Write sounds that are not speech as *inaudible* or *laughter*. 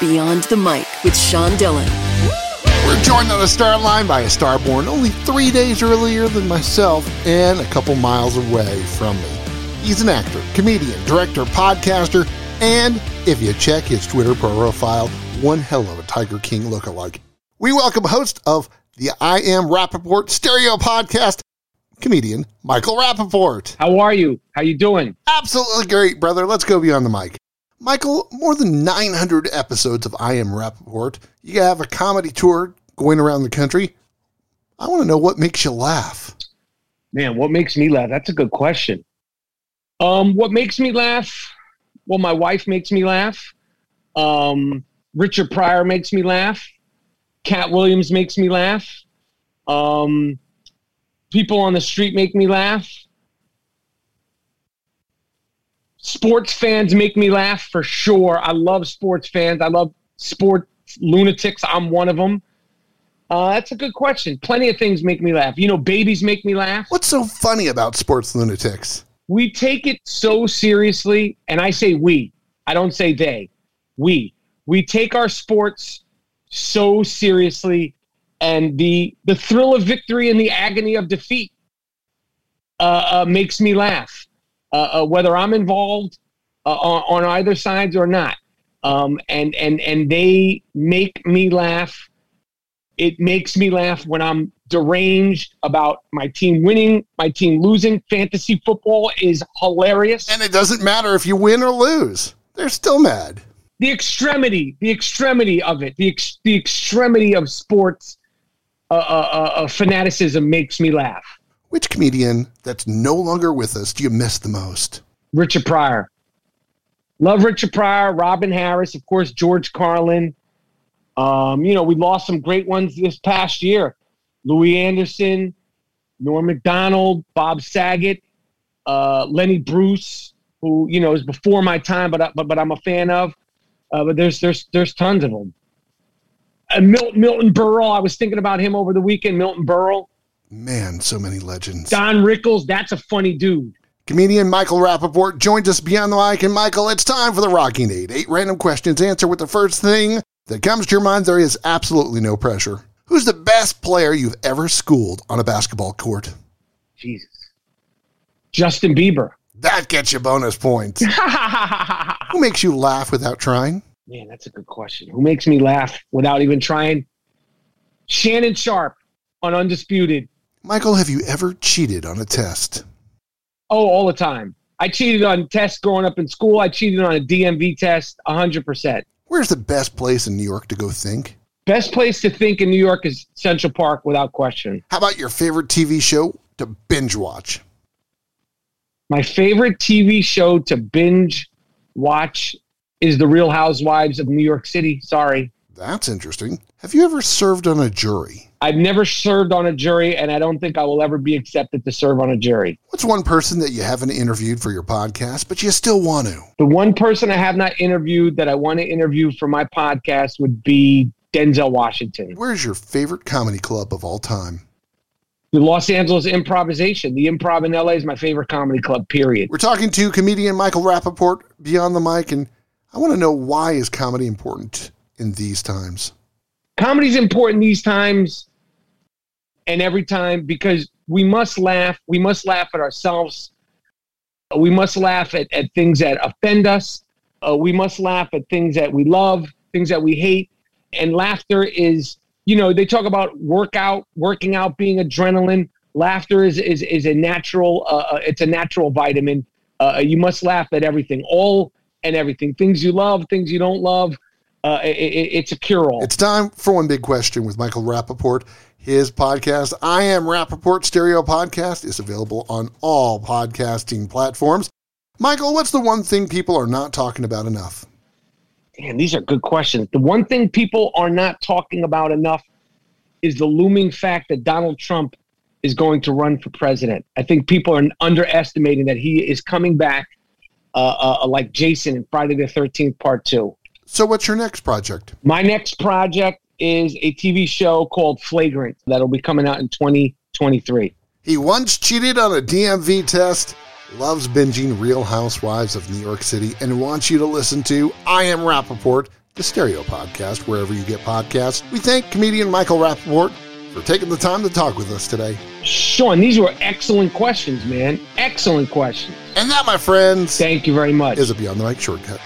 Beyond the Mic with Sean Dillon. We're joined on the start line by a star born only three days earlier than myself and a couple miles away from me. He's an actor, comedian, director, podcaster, and if you check his Twitter profile, one hell of a Tiger King lookalike. We welcome host of the I Am Rapaport stereo podcast, comedian Michael Rapaport. How are you? How you doing? Absolutely great, brother. Let's go beyond the mic. Michael, more than 900 episodes of I Am Rapaport. You have a comedy tour going around the country. I want to know what makes you laugh. Man, what makes me laugh? That's a good question. Um, what makes me laugh? Well, my wife makes me laugh. Um, Richard Pryor makes me laugh. Katt Williams makes me laugh. Um, people on the street make me laugh. Sports fans make me laugh for sure. I love sports fans. I love sports lunatics. I'm one of them. Uh, that's a good question. Plenty of things make me laugh. You know, babies make me laugh. What's so funny about sports lunatics? We take it so seriously, and I say we. I don't say they. We. We take our sports so seriously, and the the thrill of victory and the agony of defeat uh, uh, makes me laugh. Uh, uh whether I'm involved uh, on, on, either sides or not, um, and and and they make me laugh. It makes me laugh when I'm deranged about my team winning, my team losing. Fantasy football is hilarious, and it doesn't matter if you win or lose; they're still mad the extremity, the extremity of it, the ex- the extremity of sports uh, uh, uh, fanaticism makes me laugh. Which comedian that's no longer with us do you miss the most? Richard Pryor. Love Richard Pryor, Robin Harris, of course, George Carlin. Um, you know, we lost some great ones this past year. Louie Anderson, Norm Macdonald, Bob Saget, uh, Lenny Bruce, who you know is before my time, but but but I'm a fan of. Uh, but there's there's there's tons of them. And Milton, Milton Berle, I was thinking about him over the weekend. Milton Berle. Man, so many legends. Don Rickles, that's a funny dude. Comedian Michael Rapaport joins us beyond the mic. And Michael, it's time for the Rocking Aid. Eight random questions. Answer with the first thing that comes to your mind. There is absolutely no pressure. Who's the best player you've ever schooled on a basketball court? Jesus. Justin Bieber. That gets you bonus points. *laughs* Who makes you laugh without trying? Man, that's a good question. Who makes me laugh without even trying? Shannon Sharpe on Undisputed. Michael, have you ever cheated on a test? Oh, all the time. I cheated on tests growing up in school. I cheated on a DMV test 100%. Where's the best place in New York to go think? Best place to think in New York is Central Park without question. How about your favorite TV show to binge watch? My favorite TV show to binge watch is The Real Housewives of New York City. Sorry. That's interesting. Have you ever served on a jury? I've never served on a jury, and I don't think I will ever be accepted to serve on a jury. What's one person that you haven't interviewed for your podcast, but you still want to? The one person I have not interviewed that I want to interview for my podcast would be Denzel Washington. Where's your favorite comedy club of all time? the Los Angeles Improvisation. The Improv in LA is my favorite comedy club, period. We're talking to comedian Michael Rapaport beyond the mic, and I want to know why is comedy important in these times? Comedy's important these times and every time because we must laugh. We must laugh at ourselves. We must laugh at, at things that offend us. Uh, we must laugh at things that we love, things that we hate. And laughter is you know, they talk about workout, working out being adrenaline. Laughter is is is a natural. Uh, uh, it's a natural vitamin. Uh, you must laugh at everything, all and everything. Things you love, things you don't love. Uh, it, it, it's a cure all. It's time for one big question with Michael Rapaport. His podcast, I Am Rapaport Stereo Podcast, is available on all podcasting platforms. Michael, what's the one thing people are not talking about enough? Man, these are good questions. The one thing people are not talking about enough is the looming fact that Donald Trump is going to run for president. I think people are underestimating that he is coming back uh, uh, like Jason in Friday the 13th, part two. So, what's your next project? My next project is a TV show called Flagrant that'll be coming out in 2023. He once cheated on a DMV test loves binging Real Housewives of New York City, and wants you to listen to I Am Rapaport, the Stereo Podcast, wherever you get podcasts. We thank comedian Michael Rapaport for taking the time to talk with us today. Sean, these were excellent questions, man. Excellent questions. And that, my friends, Thank you very much. is a Beyond the Mic shortcut.